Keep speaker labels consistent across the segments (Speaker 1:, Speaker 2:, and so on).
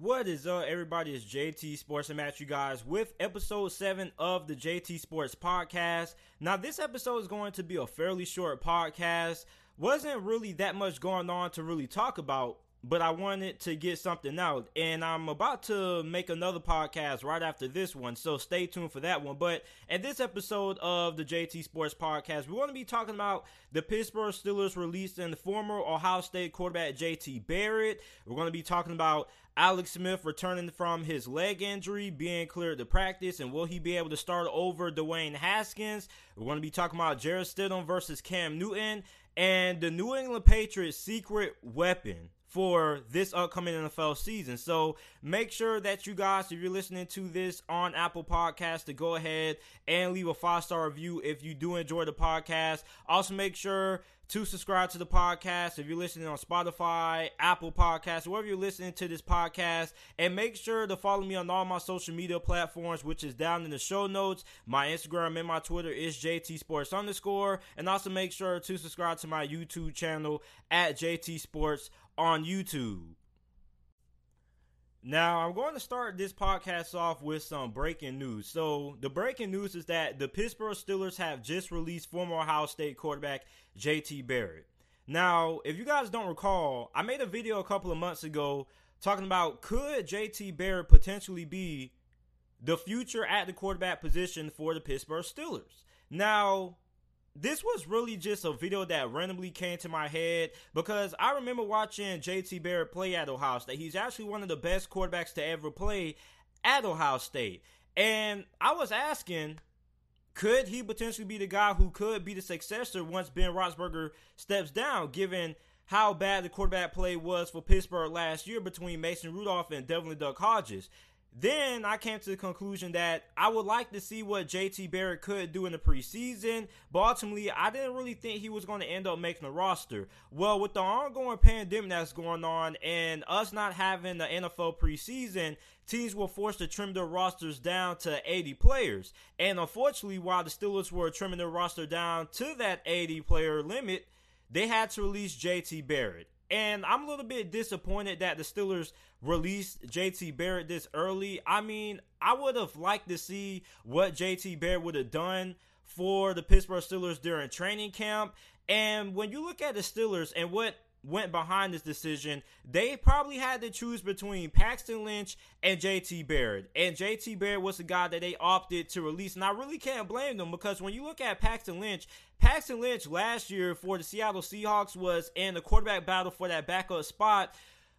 Speaker 1: What is up, everybody? It's JT Sports and Match you guys with episode 7 of the JT Sports Podcast. Now, this episode is going to be a fairly short podcast. Wasn't really that much going on to really talk about, but I wanted to get something out. And I'm about to make another podcast right after this one, so stay tuned for that one. But in this episode of the JT Sports Podcast, we want to be talking about the Pittsburgh Steelers releasing the former Ohio State quarterback JT Barrett. We're going to be talking about Alex Smith returning from his leg injury, being cleared to practice, and will he be able to start over Dwayne Haskins? We're going to be talking about Jarrett Stidham versus Cam Newton and the New England Patriots' secret weapon for this upcoming NFL season. So make sure that you guys, if you're listening to this on Apple Podcast, to go ahead and leave a five star review if you do enjoy the podcast. Also, make sure to subscribe to the podcast if you're listening on Spotify, Apple Podcasts, wherever you're listening to this podcast. And make sure to follow me on all my social media platforms, which is down in the show notes. My Instagram and my Twitter is JT Sports underscore. And also make sure to subscribe to my YouTube channel at JT Sports on YouTube. Now, I'm going to start this podcast off with some breaking news. So, the breaking news is that the Pittsburgh Steelers have just released former Ohio State quarterback JT Barrett. Now, if you guys don't recall, I made a video a couple of months ago talking about could JT Barrett potentially be the future at the quarterback position for the Pittsburgh Steelers. Now, this was really just a video that randomly came to my head because I remember watching JT Barrett play at Ohio State. He's actually one of the best quarterbacks to ever play at Ohio State. And I was asking, could he potentially be the guy who could be the successor once Ben Roethlisberger steps down, given how bad the quarterback play was for Pittsburgh last year between Mason Rudolph and Devlin Duck Hodges? Then I came to the conclusion that I would like to see what JT Barrett could do in the preseason, but ultimately I didn't really think he was going to end up making the roster. Well, with the ongoing pandemic that's going on and us not having the NFL preseason, teams were forced to trim their rosters down to 80 players. And unfortunately, while the Steelers were trimming their roster down to that 80 player limit, they had to release JT Barrett. And I'm a little bit disappointed that the Steelers released JT Barrett this early. I mean, I would have liked to see what JT Barrett would have done for the Pittsburgh Steelers during training camp. And when you look at the Steelers and what went behind this decision, they probably had to choose between Paxton Lynch and JT Barrett. And JT Barrett was the guy that they opted to release. And I really can't blame them because when you look at Paxton Lynch, Paxton Lynch last year for the Seattle Seahawks was in the quarterback battle for that backup spot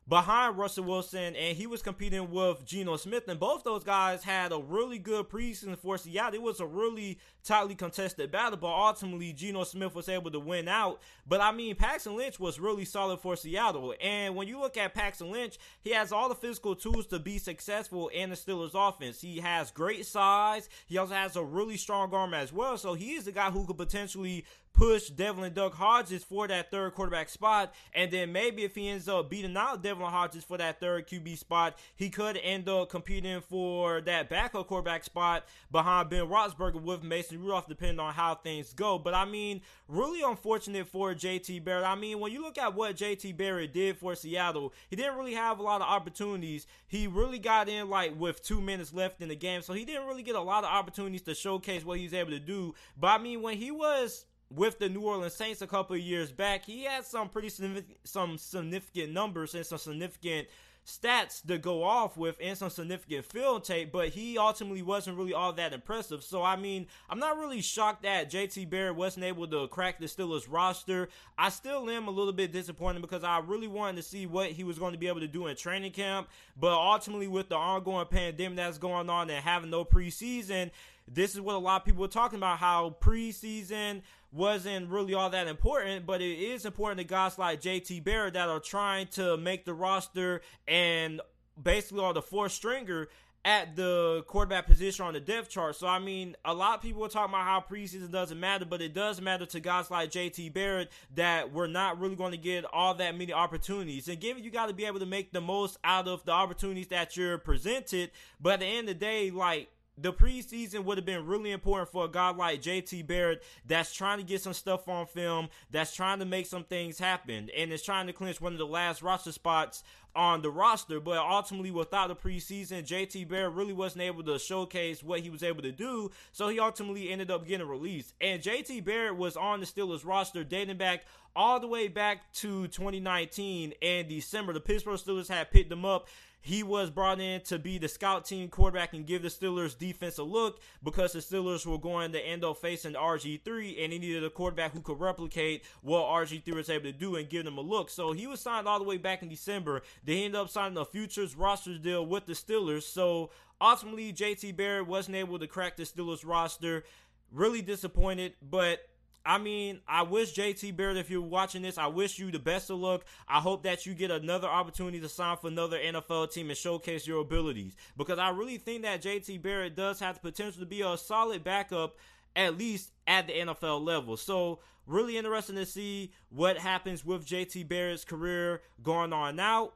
Speaker 1: behind Russell Wilson, and he was competing with Geno Smith. And both those guys had a really good preseason for Seattle. It was a really tightly contested battle, but ultimately Geno Smith was able to win out. But I mean, Paxton Lynch was really solid for Seattle. And when you look at Paxton Lynch, he has all the physical tools to be successful in the Steelers offense. He has great size. He also has a really strong arm as well. So he is a guy who could potentially push Devlin Duck Hodges for that third quarterback spot. And then maybe if he ends up beating out Devlin Hodges for that third QB spot, he could end up competing for that backup quarterback spot behind Ben Roethlisberger with Mason Rudolph, depending on how things go. But I mean, really unfortunate for JT Barrett. I mean, when you look at what JT Barrett did for Seattle, he didn't really have a lot of opportunities. He really got in like with two minutes left in the game, so he didn't really get a lot of opportunities to showcase what he was able to do. But I mean, when he was with the New Orleans Saints a couple of years back, he had some pretty significant, some significant numbers and some significant stats to go off with and some significant film tape, but he ultimately wasn't really all that impressive. So, I mean, I'm not really shocked that JT Barrett wasn't able to crack the Steelers roster. I still am a little bit disappointed because I really wanted to see what he was going to be able to do in training camp, but ultimately, with the ongoing pandemic that's going on and having no preseason, this is what a lot of people were talking about how preseason wasn't really all that important, but it is important to guys like JT Barrett that are trying to make the roster and basically are the fourth stringer at the quarterback position on the depth chart. So I mean, a lot of people are talking about how preseason doesn't matter, but it does matter to guys like JT Barrett that we're not really going to get all that many opportunities. And given you got to be able to make the most out of the opportunities that you're presented, but at the end of the day, like the preseason would have been really important for a guy like JT Barrett that's trying to get some stuff on film, that's trying to make some things happen, and is trying to clinch one of the last roster spots on the roster. But ultimately, without the preseason, JT Barrett really wasn't able to showcase what he was able to do. So he ultimately ended up getting released. And JT Barrett was on the Steelers roster dating back all the way back to 2019 and December. The Pittsburgh Steelers had picked him up he was brought in to be the scout team quarterback and give the Steelers defense a look because the Steelers were going to end up facing RG3 and he needed a quarterback who could replicate what RG3 was able to do and give them a look. So he was signed all the way back in December. They ended up signing a futures roster deal with the Steelers. So ultimately, JT Barrett wasn't able to crack the Steelers roster. Really disappointed, but I mean, I wish JT Barrett, if you're watching this, I wish you the best of luck. I hope that you get another opportunity to sign for another NFL team and showcase your abilities. Because I really think that JT Barrett does have the potential to be a solid backup, at least at the NFL level. So, really interesting to see what happens with JT Barrett's career going on. Now,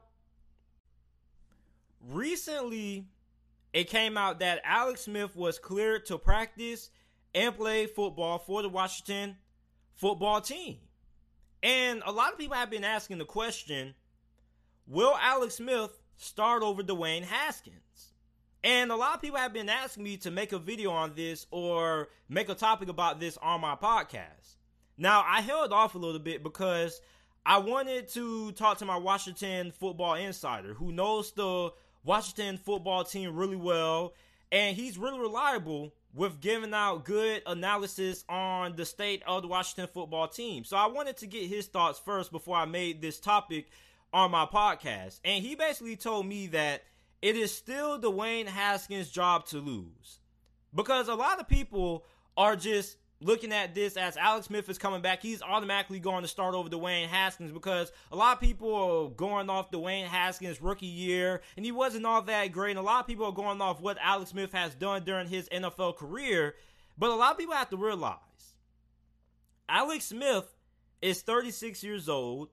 Speaker 1: recently, it came out that Alex Smith was cleared to practice and play football for the Washington football team. And a lot of people have been asking the question Will Alex Smith start over Dwayne Haskins? And a lot of people have been asking me to make a video on this or make a topic about this on my podcast. Now, I held off a little bit because I wanted to talk to my Washington football insider who knows the Washington football team really well, and he's really reliable with giving out good analysis on the state of the Washington football team. So I wanted to get his thoughts first before I made this topic on my podcast. And he basically told me that it is still Dwayne Haskins' job to lose. Because a lot of people are just looking at this as Alex Smith is coming back, he's automatically going to start over Dwayne Haskins because a lot of people are going off Dwayne Haskins' rookie year, and he wasn't all that great. And a lot of people are going off what Alex Smith has done during his NFL career. But a lot of people have to realize Alex Smith is 36 years old.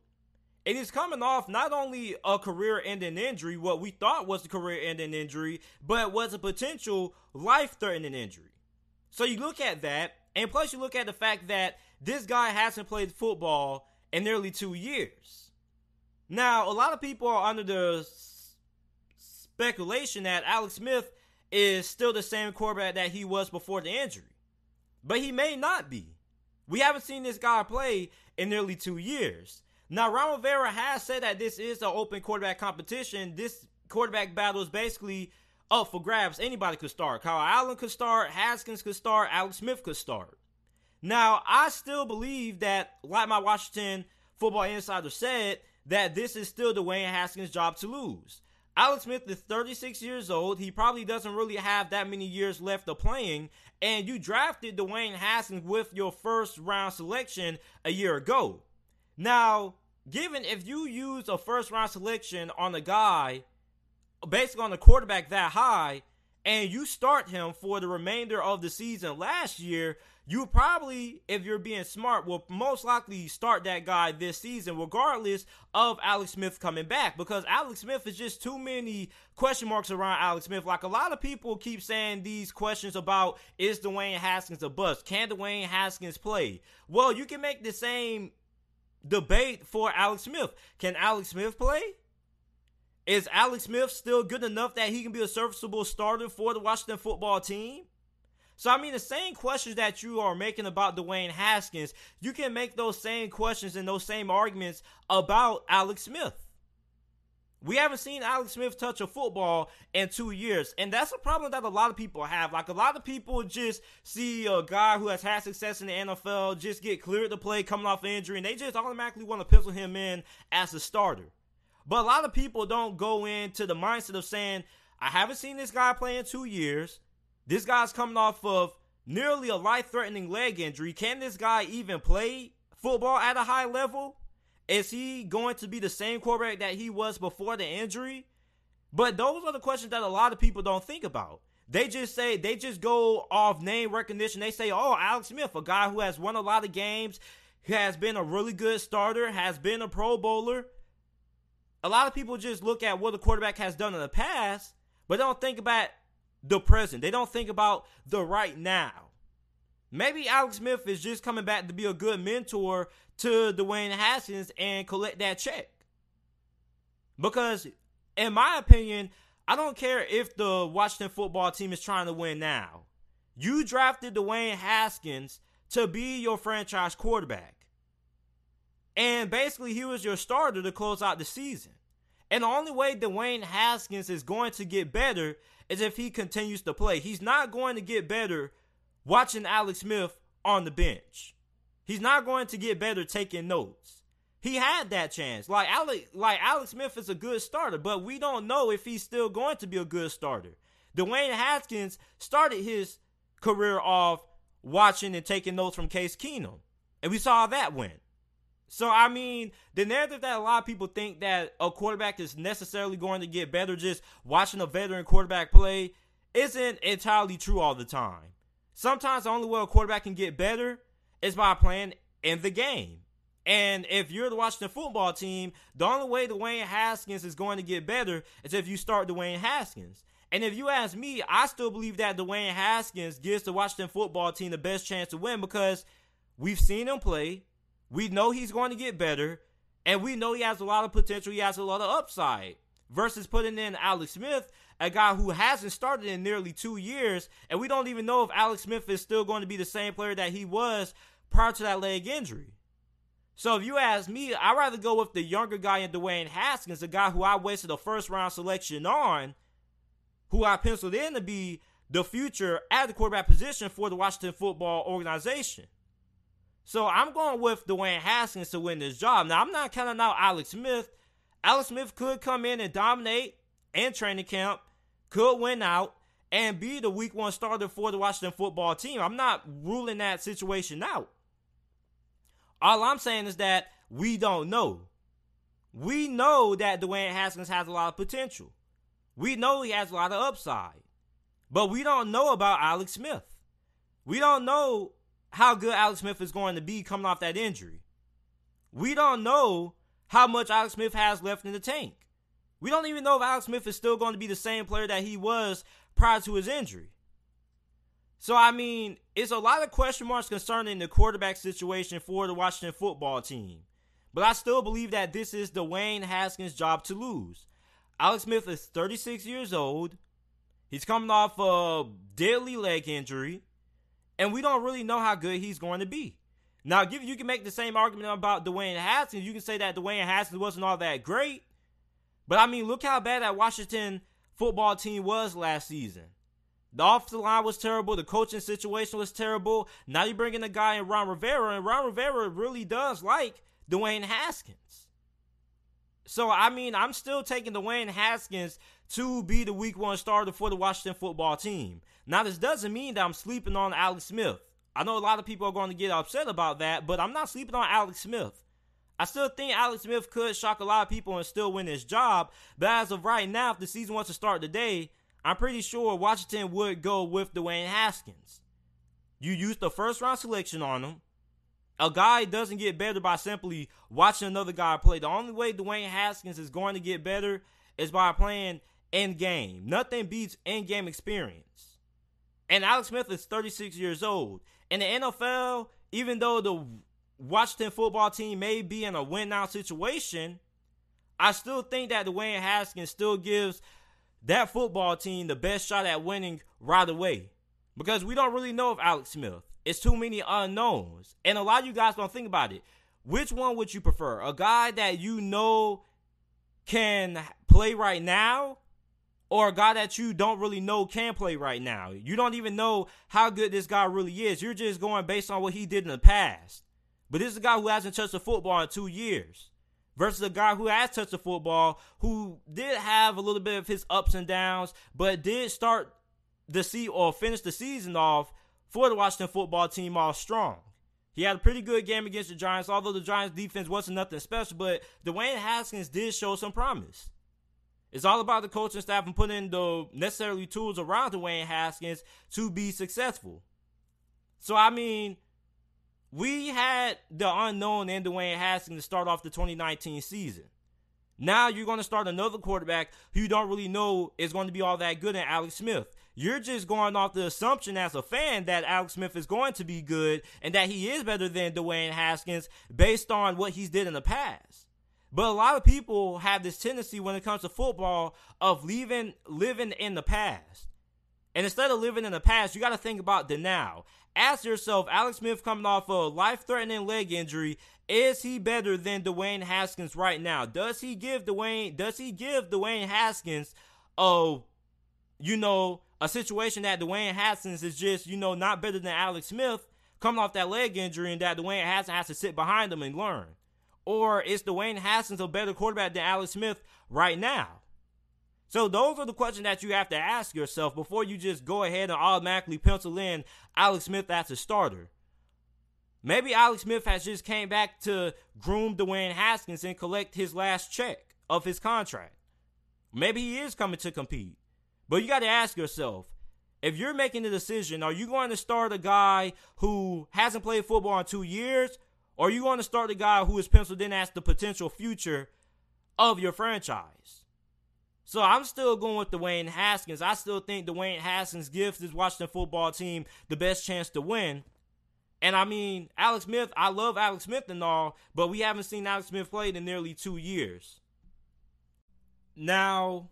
Speaker 1: And he's coming off not only a career ending injury, what we thought was a career ending injury, but was a potential life threatening injury. So you look at that, and plus, you look at the fact that this guy hasn't played football in nearly two years. Now, a lot of people are under the speculation that Alex Smith is still the same quarterback that he was before the injury. But he may not be. We haven't seen this guy play in nearly two years. Now, Ron Rivera has said that this is an open quarterback competition. This quarterback battle is basically up for grabs. Anybody could start. Kyle Allen could start. Haskins could start. Alex Smith could start. Now, I still believe that, like my Washington football insider said, that this is still Dwayne Haskins' job to lose. Alex Smith is 36 years old. He probably doesn't really have that many years left of playing. And you drafted Dwayne Haskins with your first round selection a year ago. Now, given if you use a first round selection on a guy basically on a quarterback that high and you start him for the remainder of the season last year, you probably, if you're being smart, will most likely start that guy this season, regardless of Alex Smith coming back. Because Alex Smith is just too many question marks around Alex Smith. Like a lot of people keep saying these questions about is Dwayne Haskins a bust? Can Dwayne Haskins play? Well, you can make the same debate for Alex Smith. Can Alex Smith play? Is Alex Smith still good enough that he can be a serviceable starter for the Washington football team? So, I mean, the same questions that you are making about Dwayne Haskins, you can make those same questions and those same arguments about Alex Smith. We haven't seen Alex Smith touch a football in two years. And that's a problem that a lot of people have. Like, a lot of people just see a guy who has had success in the NFL just get cleared to play coming off injury, and they just automatically want to pencil him in as a starter. But a lot of people don't go into the mindset of saying, I haven't seen this guy play in two years. This guy's coming off of nearly a life threatening leg injury. Can this guy even play football at a high level? Is he going to be the same quarterback that he was before the injury? But those are the questions that a lot of people don't think about. They just say, they just go off name recognition. They say, oh, Alex Smith, a guy who has won a lot of games, has been a really good starter, has been a Pro Bowler a lot of people just look at what the quarterback has done in the past, but don't think about the present. They don't think about the right now. Maybe Alex Smith is just coming back to be a good mentor to Dwayne Haskins and collect that check. Because, in my opinion, I don't care if the Washington football team is trying to win now. You drafted Dwayne Haskins to be your franchise quarterback. And basically, he was your starter to close out the season. And the only way Dwayne Haskins is going to get better is if he continues to play. He's not going to get better watching Alex Smith on the bench. He's not going to get better taking notes. He had that chance. Like Alex, like Alex Smith is a good starter, but we don't know if he's still going to be a good starter. Dwayne Haskins started his career off watching and taking notes from Case Keenum, and we saw that went. So I mean, the narrative that a lot of people think that a quarterback is necessarily going to get better just watching a veteran quarterback play isn't entirely true all the time. Sometimes the only way a quarterback can get better is by playing in the game. And if you're the Washington football team, the only way Dwayne Haskins is going to get better is if you start Dwayne Haskins. And if you ask me, I still believe that Dwayne Haskins gives the Washington football team the best chance to win because we've seen him play. We know he's going to get better, and we know he has a lot of potential. He has a lot of upside. Versus putting in Alex Smith, a guy who hasn't started in nearly two years, and we don't even know if Alex Smith is still going to be the same player that he was prior to that leg injury. So if you ask me, I'd rather go with the younger guy in Dwayne Haskins, a guy who I wasted a first round selection on, who I penciled in to be the future at the quarterback position for the Washington football organization. So I'm going with Dwayne Haskins to win this job. Now I'm not counting out Alex Smith. Alex Smith could come in and dominate in training camp, could win out, and be the week one starter for the Washington football team. I'm not ruling that situation out. All I'm saying is that we don't know. We know that Dwayne Haskins has a lot of potential. We know he has a lot of upside. But we don't know about Alex Smith. We don't know how good Alex Smith is going to be coming off that injury. We don't know how much Alex Smith has left in the tank. We don't even know if Alex Smith is still going to be the same player that he was prior to his injury. So, I mean, it's a lot of question marks concerning the quarterback situation for the Washington football team. But I still believe that this is Dwayne Haskins' job to lose. Alex Smith is 36 years old. He's coming off a deadly leg injury and we don't really know how good he's going to be. Now, give you can make the same argument about Dwayne Haskins. You can say that Dwayne Haskins wasn't all that great, but I mean, look how bad that Washington football team was last season. The offensive line was terrible. The coaching situation was terrible. Now you're bringing a guy in Ron Rivera, and Ron Rivera really does like Dwayne Haskins. So I mean, I'm still taking Dwayne Haskins to be the week one starter for the Washington football team. Now, this doesn't mean that I'm sleeping on Alex Smith. I know a lot of people are going to get upset about that, but I'm not sleeping on Alex Smith. I still think Alex Smith could shock a lot of people and still win his job. But as of right now, if the season wants to start today, I'm pretty sure Washington would go with Dwayne Haskins. You used the first round selection on him. A guy doesn't get better by simply watching another guy play. The only way Dwayne Haskins is going to get better is by playing in game. Nothing beats in game experience. And Alex Smith is 36 years old. In the NFL, even though the Washington football team may be in a win now situation, I still think that Dwayne Haskins still gives that football team the best shot at winning right away. Because we don't really know if Alex Smith. It's too many unknowns. And a lot of you guys don't think about it. Which one would you prefer? A guy that you know can play right now or a guy that you don't really know can play right now. You don't even know how good this guy really is. You're just going based on what he did in the past. But this is a guy who hasn't touched the football in two years versus a guy who has touched the football who did have a little bit of his ups and downs, but did start the see or finish the season off for the Washington football team all strong. He had a pretty good game against the Giants, although the Giants defense wasn't nothing special, but Dwayne Haskins did show some promise. It's all about the coaching staff and putting the necessary tools around Dwayne Haskins to be successful. So I mean, we had the unknown in Dwayne Haskins to start off the 2019 season. Now you're going to start another quarterback who you don't really know is going to be all that good in Alex Smith. You're just going off the assumption as a fan that Alex Smith is going to be good and that he is better than Dwayne Haskins based on what he's did in the past. But a lot of people have this tendency when it comes to football of leaving living in the past. And instead of living in the past, you got to think about the now. Ask yourself, Alex Smith coming off a life-threatening leg injury, is he better than Dwayne Haskins right now? Does he give Dwayne does he give Dwayne Haskins a you know, a situation that Dwayne Haskins is just, you know, not better than Alex Smith coming off that leg injury and that Dwayne Haskins has to sit behind him and learn? Or is Dwayne Haskins a better quarterback than Alex Smith right now? So those are the questions that you have to ask yourself before you just go ahead and automatically pencil in Alex Smith as a starter. Maybe Alex Smith has just came back to groom Dwayne Haskins and collect his last check of his contract. Maybe he is coming to compete. But you got to ask yourself, if you're making the decision, are you going to start a guy who hasn't played football in two years? Or are you going to start the guy who is penciled in as the potential future of your franchise? So I'm still going with Dwayne Haskins. I still think Dwayne Haskins gives this Washington football team the best chance to win. And I mean, Alex Smith, I love Alex Smith and all, but we haven't seen Alex Smith played in nearly two years. Now,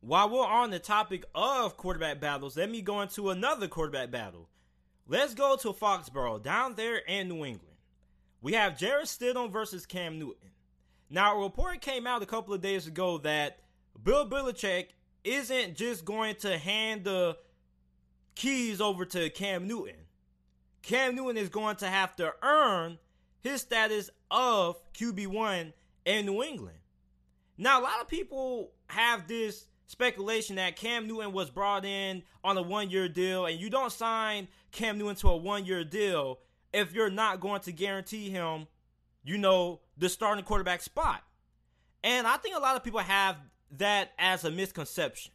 Speaker 1: while we're on the topic of quarterback battles, let me go into another quarterback battle. Let's go to Foxborough, down there in New England. We have Jarrett Stidham versus Cam Newton. Now, a report came out a couple of days ago that Bill Belichick isn't just going to hand the keys over to Cam Newton. Cam Newton is going to have to earn his status of QB1 in New England. Now, a lot of people have this speculation that Cam Newton was brought in on a one year deal, and you don't sign Cam Newton to a one year deal if you're not going to guarantee him, you know, the starting quarterback spot. And I think a lot of people have that as a misconception.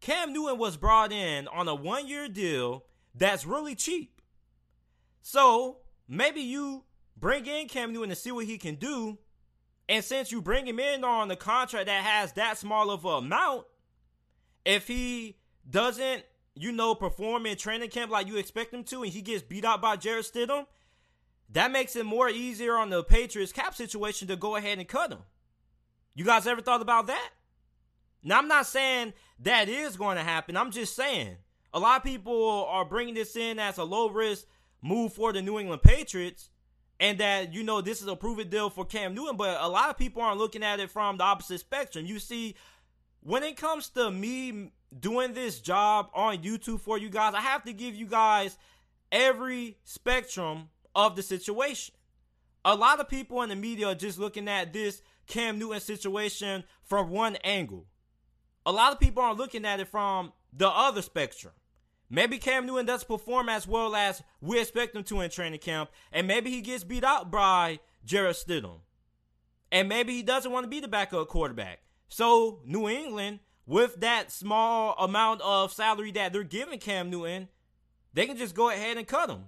Speaker 1: Cam Newton was brought in on a one year deal that's really cheap. So maybe you bring in Cam Newton to see what he can do. And since you bring him in on a contract that has that small of an amount, if he doesn't, you know, perform in training camp like you expect him to and he gets beat out by Jarrett Stidham, that makes it more easier on the Patriots cap situation to go ahead and cut him. You guys ever thought about that? Now, I'm not saying that is going to happen. I'm just saying a lot of people are bringing this in as a low risk move for the New England Patriots and that, you know, this is a proven deal for Cam Newton, but a lot of people aren't looking at it from the opposite spectrum. You see, when it comes to me doing this job on YouTube for you guys, I have to give you guys every spectrum of the situation. A lot of people in the media are just looking at this Cam Newton situation from one angle. A lot of people aren't looking at it from the other spectrum. Maybe Cam Newton doesn't perform as well as we expect him to in training camp, and maybe he gets beat out by Jarrett Stidham. And maybe he doesn't want to be the backup quarterback. So New England, with that small amount of salary that they're giving Cam Newton, they can just go ahead and cut him.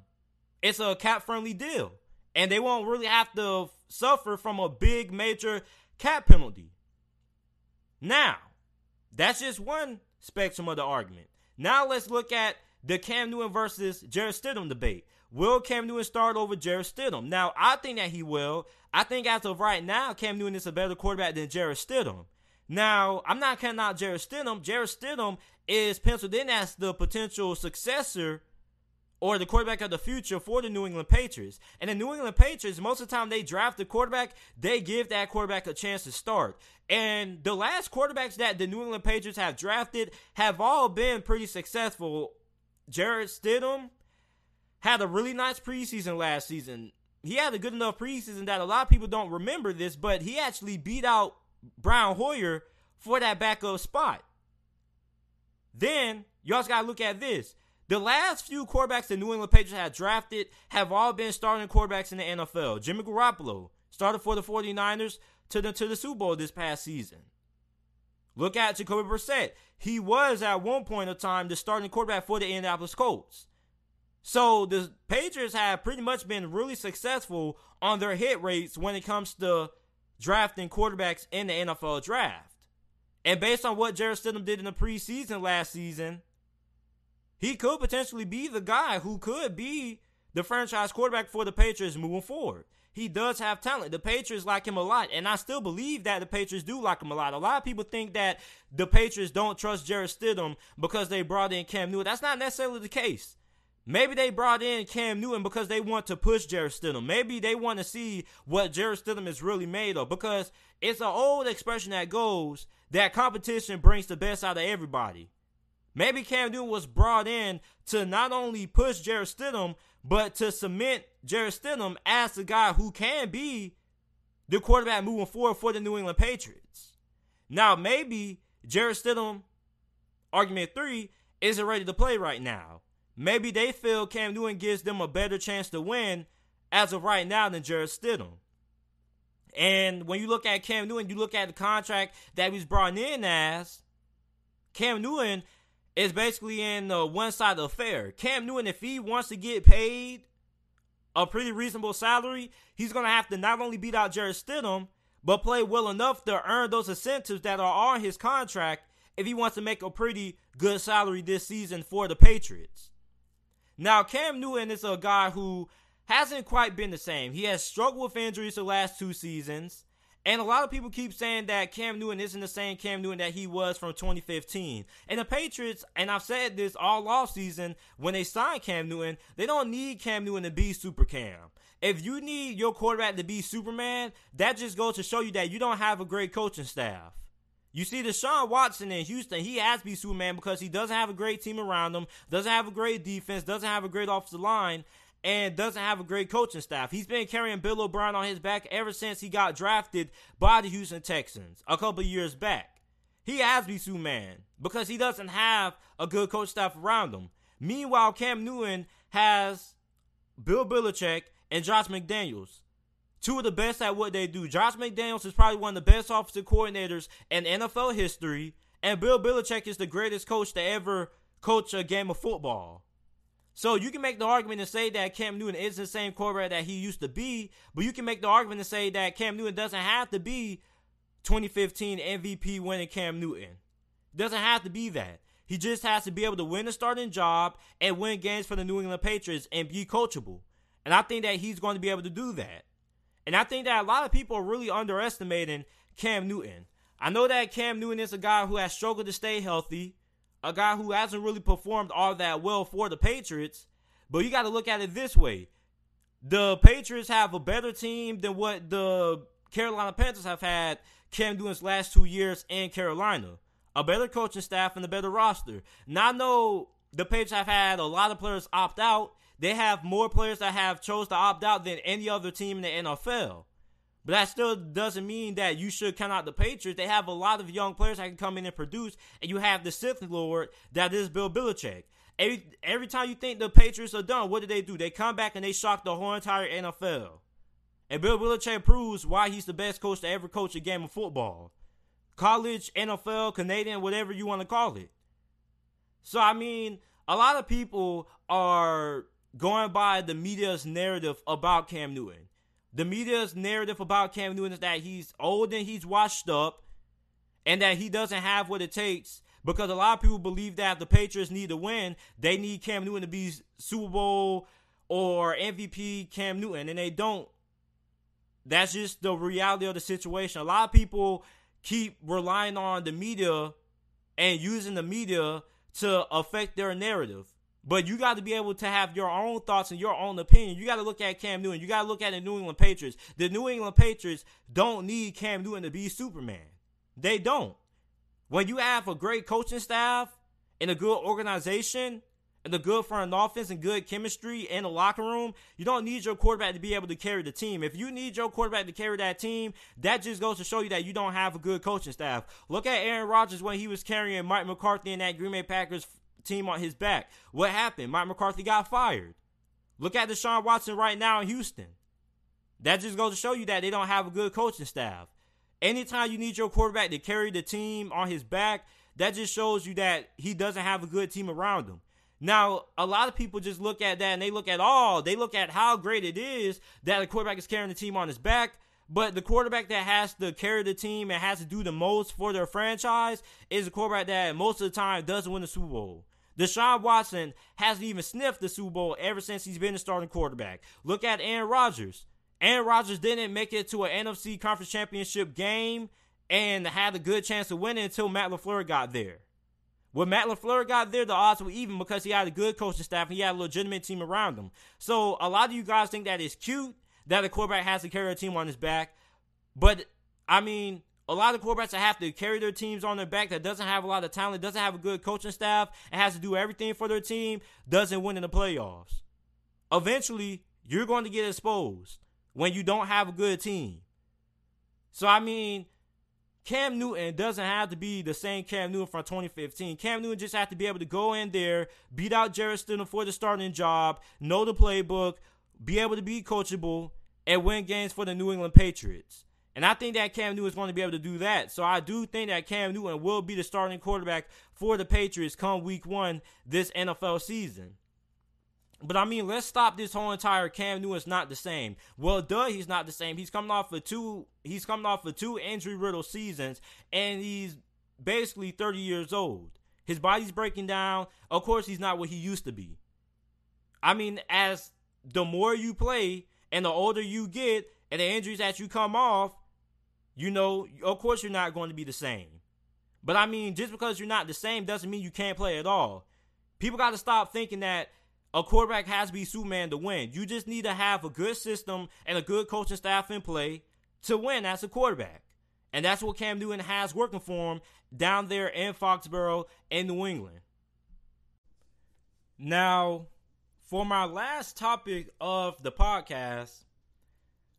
Speaker 1: It's a cap friendly deal. And they won't really have to suffer from a big major cap penalty. Now, that's just one spectrum of the argument. Now let's look at the Cam Newton versus Jarrett Stidham debate. Will Cam Newton start over Jarrett Stidham? Now, I think that he will. I think as of right now, Cam Newton is a better quarterback than Jarrett Stidham. Now, I'm not counting out Jarrett Stidham. Jarrett Stidham is penciled in as the potential successor or the quarterback of the future for the New England Patriots. And the New England Patriots, most of the time they draft the quarterback, they give that quarterback a chance to start. And the last quarterbacks that the New England Patriots have drafted have all been pretty successful. Jarrett Stidham had a really nice preseason last season. He had a good enough preseason that a lot of people don't remember this, but he actually beat out Brian Hoyer for that backup spot. Then you also got to look at this. The last few quarterbacks the New England Patriots have drafted have all been starting quarterbacks in the NFL. Jimmy Garoppolo started for the 49ers to the, to the Super Bowl this past season. Look at Jacoby Brissett. He was at one point of time the starting quarterback for the Indianapolis Colts. So the Patriots have pretty much been really successful on their hit rates when it comes to drafting quarterbacks in the NFL draft. And based on what Jarrett Stidham did in the preseason last season, he could potentially be the guy who could be the franchise quarterback for the Patriots moving forward. he does have talent. The Patriots like him a lot, and I still believe that the Patriots do like him a lot. A lot of people think that the Patriots don't trust Jarrett Stidham because they brought in Cam Newton. That's not necessarily the case. Maybe they brought in Cam Newton because they want to push Jarrett Stidham. Maybe they want to see what Jarrett Stidham is really made of because it's an old expression that goes that competition brings the best out of everybody. Maybe Cam Newton was brought in to not only push Jarrett Stidham, but to cement Jarrett Stidham as the guy who can be the quarterback moving forward for the New England Patriots. Now, maybe Jarrett Stidham, argument three, isn't ready to play right now. Maybe they feel Cam Newton gives them a better chance to win as of right now than Jarrett Stidham. And when you look at Cam Newton, you look at the contract that he's brought in as, Cam Newton is basically in the one side affair. Cam Newton, if he wants to get paid a pretty reasonable salary, he's going to have to not only beat out Jarrett Stidham, but play well enough to earn those incentives that are on his contract if he wants to make a pretty good salary this season for the Patriots. Now, Cam Newton is a guy who hasn't quite been the same. He has struggled with injuries the last two seasons. And a lot of people keep saying that Cam Newton isn't the same Cam Newton that he was from 2015. And the Patriots, and I've said this all offseason, when they signed Cam Newton, they don't need Cam Newton to be Super Cam. If you need your quarterback to be Superman, that just goes to show you that you don't have a great coaching staff. You see, Deshaun Watson in Houston, he has to be Superman because he doesn't have a great team around him, doesn't have a great defense, doesn't have a great offensive line, and doesn't have a great coaching staff. He's been carrying Bill O'Brien on his back ever since he got drafted by the Houston Texans a couple years back. He has to be Superman because he doesn't have a good coach staff around him. Meanwhile, Cam Newton has Bill Belichick and Josh McDaniels. Two of the best at what they do. Josh McDaniels is probably one of the best offensive coordinators in NFL history, and Bill Belichick is the greatest coach to ever coach a game of football. So you can make the argument and say that Cam Newton is the same quarterback that he used to be, but you can make the argument and say that Cam Newton doesn't have to be 2015 MVP winning Cam Newton. Doesn't have to be that. He just has to be able to win a starting job and win games for the New England Patriots and be coachable. And I think that he's going to be able to do that. And I think that a lot of people are really underestimating Cam Newton. I know that Cam Newton is a guy who has struggled to stay healthy a guy who hasn't really performed all that well for the Patriots. But you got to look at it this way: the Patriots have a better team than what the Carolina Panthers have had Cam Newton's last two years in Carolina. A better coaching staff and a better roster. Now I know the Patriots have had a lot of players opt out. They have more players that have chose to opt out than any other team in the NFL. But that still doesn't mean that you should count out the Patriots. They have a lot of young players that can come in and produce, and you have the Sith Lord that is Bill Belichick. Every, every time you think the Patriots are done, what do they do? They come back and they shock the whole entire NFL. And Bill Belichick proves why he's the best coach to ever coach a game of football. College, NFL, Canadian, whatever you want to call it. So, I mean, a lot of people are going by the media's narrative about Cam Newton. The media's narrative about Cam Newton is that he's old and he's washed up and that he doesn't have what it takes because a lot of people believe that the Patriots need to win, they need Cam Newton to be Super Bowl or MVP Cam Newton, and they don't. That's just the reality of the situation. A lot of people keep relying on the media and using the media to affect their narrative. But you got to be able to have your own thoughts and your own opinion. You got to look at Cam Newton. You got to look at the New England Patriots. The New England Patriots don't need Cam Newton to be Superman. They don't. When you have a great coaching staff and a good organization and a good front offense and good chemistry in the locker room, you don't need your quarterback to be able to carry the team. If you need your quarterback to carry that team, that just goes to show you that you don't have a good coaching staff. Look at Aaron Rodgers when he was carrying Mike McCarthy and that Green Bay Packers team on his back. What happened? Mike McCarthy got fired. Look at Deshaun Watson right now in Houston. That just goes to show you that they don't have a good coaching staff. Anytime you need your quarterback to carry the team on his back, that just shows you that he doesn't have a good team around him. Now, a lot of people just look at that and they look at all, they look at how great it is that the quarterback is carrying the team on his back. But the quarterback that has to carry the team and has to do the most for their franchise is a quarterback that most of the time doesn't win the Super Bowl. Deshaun Watson hasn't even sniffed the Super Bowl ever since he's been a starting quarterback. Look at Aaron Rodgers. Aaron Rodgers didn't make it to an NFC Conference Championship game and had a good chance of winning until Matt LaFleur got there. When Matt LaFleur got there, the odds were even because he had a good coaching staff and he had a legitimate team around him. So a lot of you guys think that it's cute that a quarterback has to carry a team on his back. But I mean, a lot of quarterbacks that have to carry their teams on their back that doesn't have a lot of talent, doesn't have a good coaching staff, and has to do everything for their team, doesn't win in the playoffs. Eventually, you're going to get exposed when you don't have a good team. So I mean, Cam Newton doesn't have to be the same Cam Newton from 2015. Cam Newton just has to be able to go in there, beat out Jarrett Stidham for the starting job, know the playbook, be able to be coachable, and win games for the New England Patriots. And I think that Cam Newton is going to be able to do that. So I do think that Cam Newton will be the starting quarterback for the Patriots come week one this NFL season. But I mean, let's stop this whole entire Cam Newton's not the same. Well, duh, he's not the same. He's coming off of two. He's coming off of two injury riddled seasons, and he's basically 30 years old. His body's breaking down. Of course, he's not what he used to be. I mean, as the more you play and the older you get, and the injuries that you come off, you know, of course, you're not going to be the same. But I mean, just because you're not the same doesn't mean you can't play at all. People got to stop thinking that a quarterback has to be Superman to win. You just need to have a good system and a good coaching staff in play to win as a quarterback. And that's what Cam Newton has working for him down there in Foxborough in New England. Now, for my last topic of the podcast,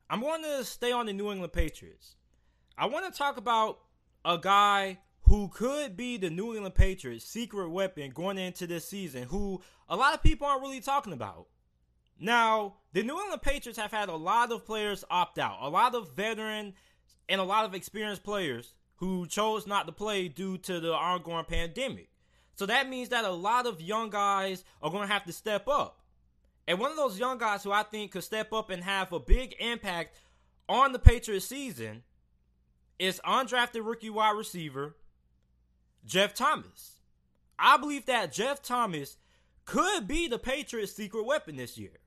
Speaker 1: I'm going to stay on the New England Patriots. I want to talk about a guy who could be the New England Patriots' secret weapon going into this season, who a lot of people aren't really talking about. Now, the New England Patriots have had a lot of players opt out, a lot of veteran and a lot of experienced players who chose not to play due to the ongoing pandemic. So that means that a lot of young guys are going to have to step up. And one of those young guys who I think could step up and have a big impact on the Patriots season is undrafted rookie wide receiver Jeff Thomas. I believe that Jeff Thomas could be the Patriots' secret weapon this year.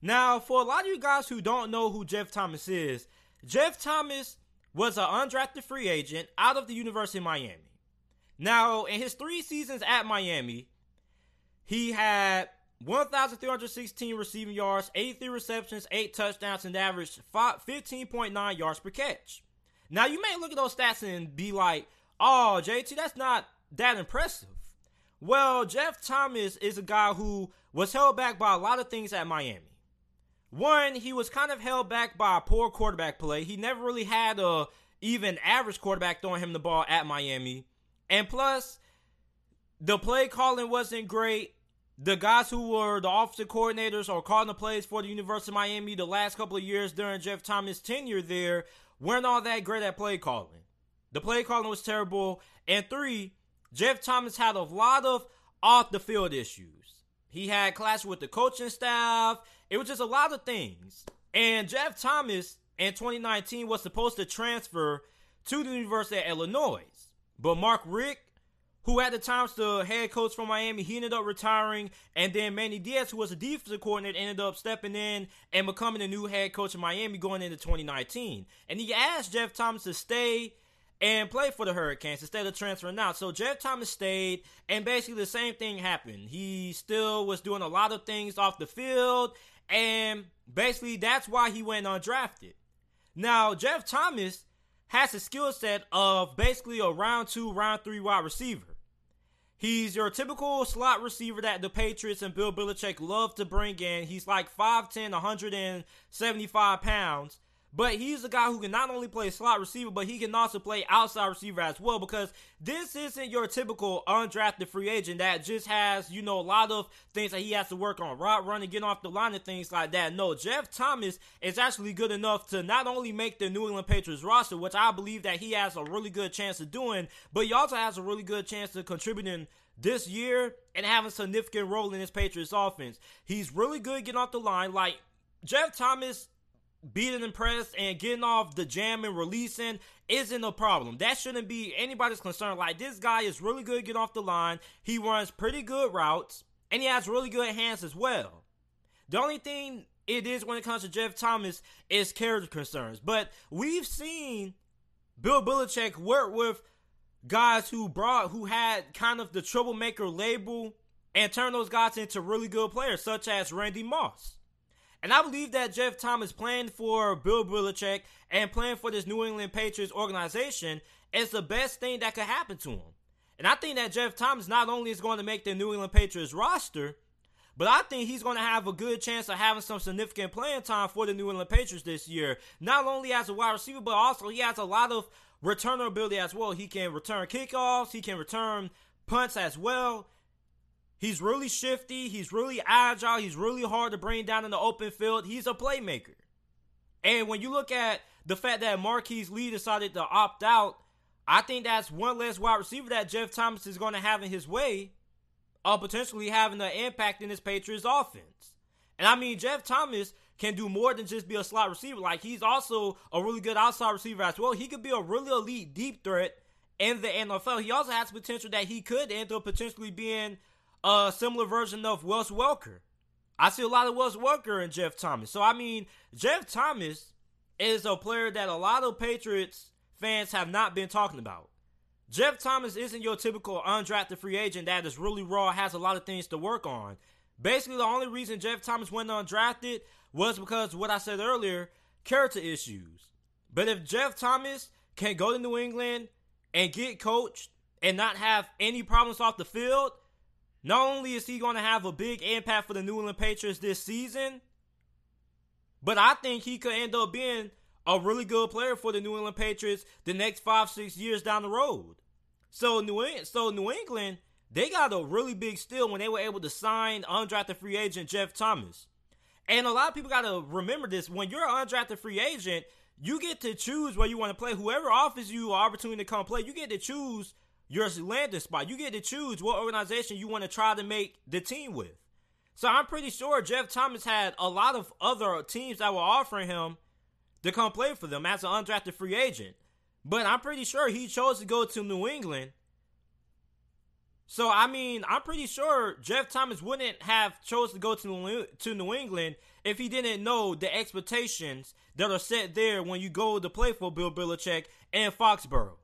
Speaker 1: Now, for a lot of you guys who don't know who Jeff Thomas is, Jeff Thomas was an undrafted free agent out of the University of Miami. Now, in his three seasons at Miami, he had 1,316 receiving yards, 83 receptions, 8 touchdowns, and averaged 15.9 yards per catch. Now, you may look at those stats and be like, oh, JT, that's not that impressive. Well, Jeff Thomas is a guy who was held back by a lot of things at Miami. One, he was kind of held back by poor quarterback play. He never really had a even average quarterback throwing him the ball at Miami. And plus, the play calling wasn't great. The guys who were the offensive coordinators or calling the plays for the University of Miami the last couple of years during Jeff Thomas' tenure there weren't all that great at play calling. The play calling was terrible. And three, Jeff Thomas had a lot of off the field issues. He had clashes with the coaching staff. It was just a lot of things. And Jeff Thomas in 2019 was supposed to transfer to the University of Illinois. But Mark Richt, who at the time was the head coach from Miami, he ended up retiring. And then Manny Diaz, who was a defensive coordinator, ended up stepping in and becoming the new head coach of Miami going into 2019. And he asked Jeff Thomas to stay and play for the Hurricanes instead of transferring out. So Jeff Thomas stayed, and basically the same thing happened. He still was doing a lot of things off the field, and basically that's why he went undrafted. Now, Jeff Thomas has a skill set of basically a round two, round three wide receiver. He's your typical slot receiver that the Patriots and Bill Belichick love to bring in. He's like 5'10, 175 pounds. But he's a guy who can not only play slot receiver, but he can also play outside receiver as well. Because this isn't your typical undrafted free agent that just has, you know, a lot of things that he has to work on, route running, getting off the line, and things like that. No, Jeff Thomas is actually good enough to not only make the New England Patriots roster, which I believe that he has a really good chance of doing, but he also has a really good chance of contributing this year and having a significant role in his Patriots offense. He's really good getting off the line. Like Jeff Thomas beating and press and getting off the jam and releasing isn't a problem. That shouldn't be anybody's concern. Like this guy is really good getting off the line. He runs pretty good routes and he has really good hands as well. The only thing it is when it comes to Jeff Thomas is character concerns. But we've seen Bill Belichick work with guys who brought who had kind of the troublemaker label and turn those guys into really good players, such as Randy Moss. And I believe that Jeff Thomas playing for Bill Belichick and playing for this New England Patriots organization is the best thing that could happen to him. And I think that Jeff Thomas not only is going to make the New England Patriots roster, but I think he's going to have a good chance of having some significant playing time for the New England Patriots this year. Not only as a wide receiver, but also he has a lot of returner ability as well. He can return kickoffs, he can return punts as well. He's really shifty, he's really agile, he's really hard to bring down in the open field. He's a playmaker. And when you look at the fact that Marquise Lee decided to opt out, I think that's one less wide receiver that Jeff Thomas is going to have in his way of potentially having an impact in his Patriots offense. And I mean, Jeff Thomas can do more than just be a slot receiver. Like he's also a really good outside receiver as well. He could be a really elite deep threat in the NFL. He also has potential that he could end up potentially being a similar version of Wes Welker. I see a lot of Wes Welker in Jeff Thomas. So I mean, Jeff Thomas is a player that a lot of Patriots fans have not been talking about. Jeff Thomas isn't your typical undrafted free agent that is really raw, has a lot of things to work on. Basically, the only reason Jeff Thomas went undrafted was because what I said earlier, character issues. But if Jeff Thomas can go to New England and get coached and not have any problems off the field, not only is he going to have a big impact for the New England Patriots this season, but I think he could end up being a really good player for the New England Patriots the next five, six years down the road. So New so New England, they got a really big steal when they were able to sign undrafted free agent Jeff Thomas. And a lot of people got to remember this: when you're an undrafted free agent, you get to choose where you want to play. Whoever offers you an opportunity to come play, you get to choose your landing spot. You get to choose what organization you want to try to make the team with. So I'm pretty sure Jeff Thomas had a lot of other teams that were offering him to come play for them as an undrafted free agent. But I'm pretty sure he chose to go to New England. So I mean, I'm pretty sure Jeff Thomas wouldn't have chose to go to New, to New England if he didn't know the expectations that are set there when you go to play for Bill Belichick and Foxborough.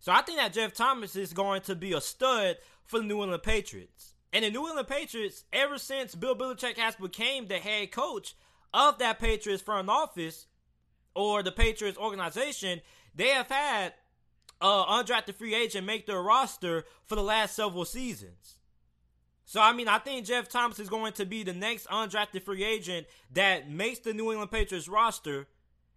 Speaker 1: So I think that Jeff Thomas is going to be a stud for the New England Patriots. And the New England Patriots, ever since Bill Belichick has became the head coach of that Patriots front office or the Patriots organization, they have had uh, undrafted free agent make their roster for the last several seasons. So I mean, I think Jeff Thomas is going to be the next undrafted free agent that makes the New England Patriots roster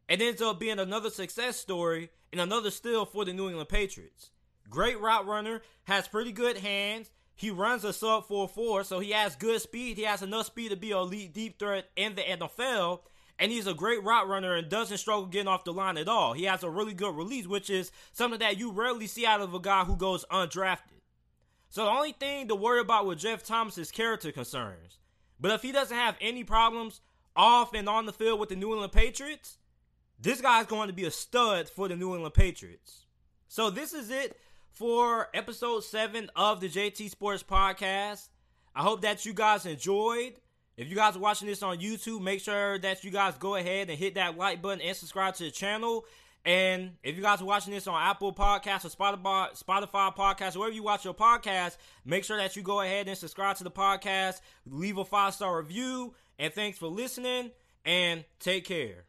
Speaker 1: and ends up being another success story and another steal for the New England Patriots. Great route runner, has pretty good hands. He runs a sub 4-4, so he has good speed. He has enough speed to be a elite deep threat in the NFL and he's a great route runner and doesn't struggle getting off the line at all. He has a really good release, which is something that you rarely see out of a guy who goes undrafted. So the only thing to worry about with Jeff Thomas is character concerns. But if he doesn't have any problems off and on the field with the New England Patriots, this guy's going to be a stud for the New England Patriots. So this is it for episode 7 of the JT Sports Podcast. I hope that you guys enjoyed. If you guys are watching this on YouTube, make sure that you guys go ahead and hit that like button and subscribe to the channel. And if you guys are watching this on Apple Podcasts or Spotify, Spotify Podcasts, wherever you watch your podcast, make sure that you go ahead and subscribe to the podcast, leave a five star review, and thanks for listening. And take care.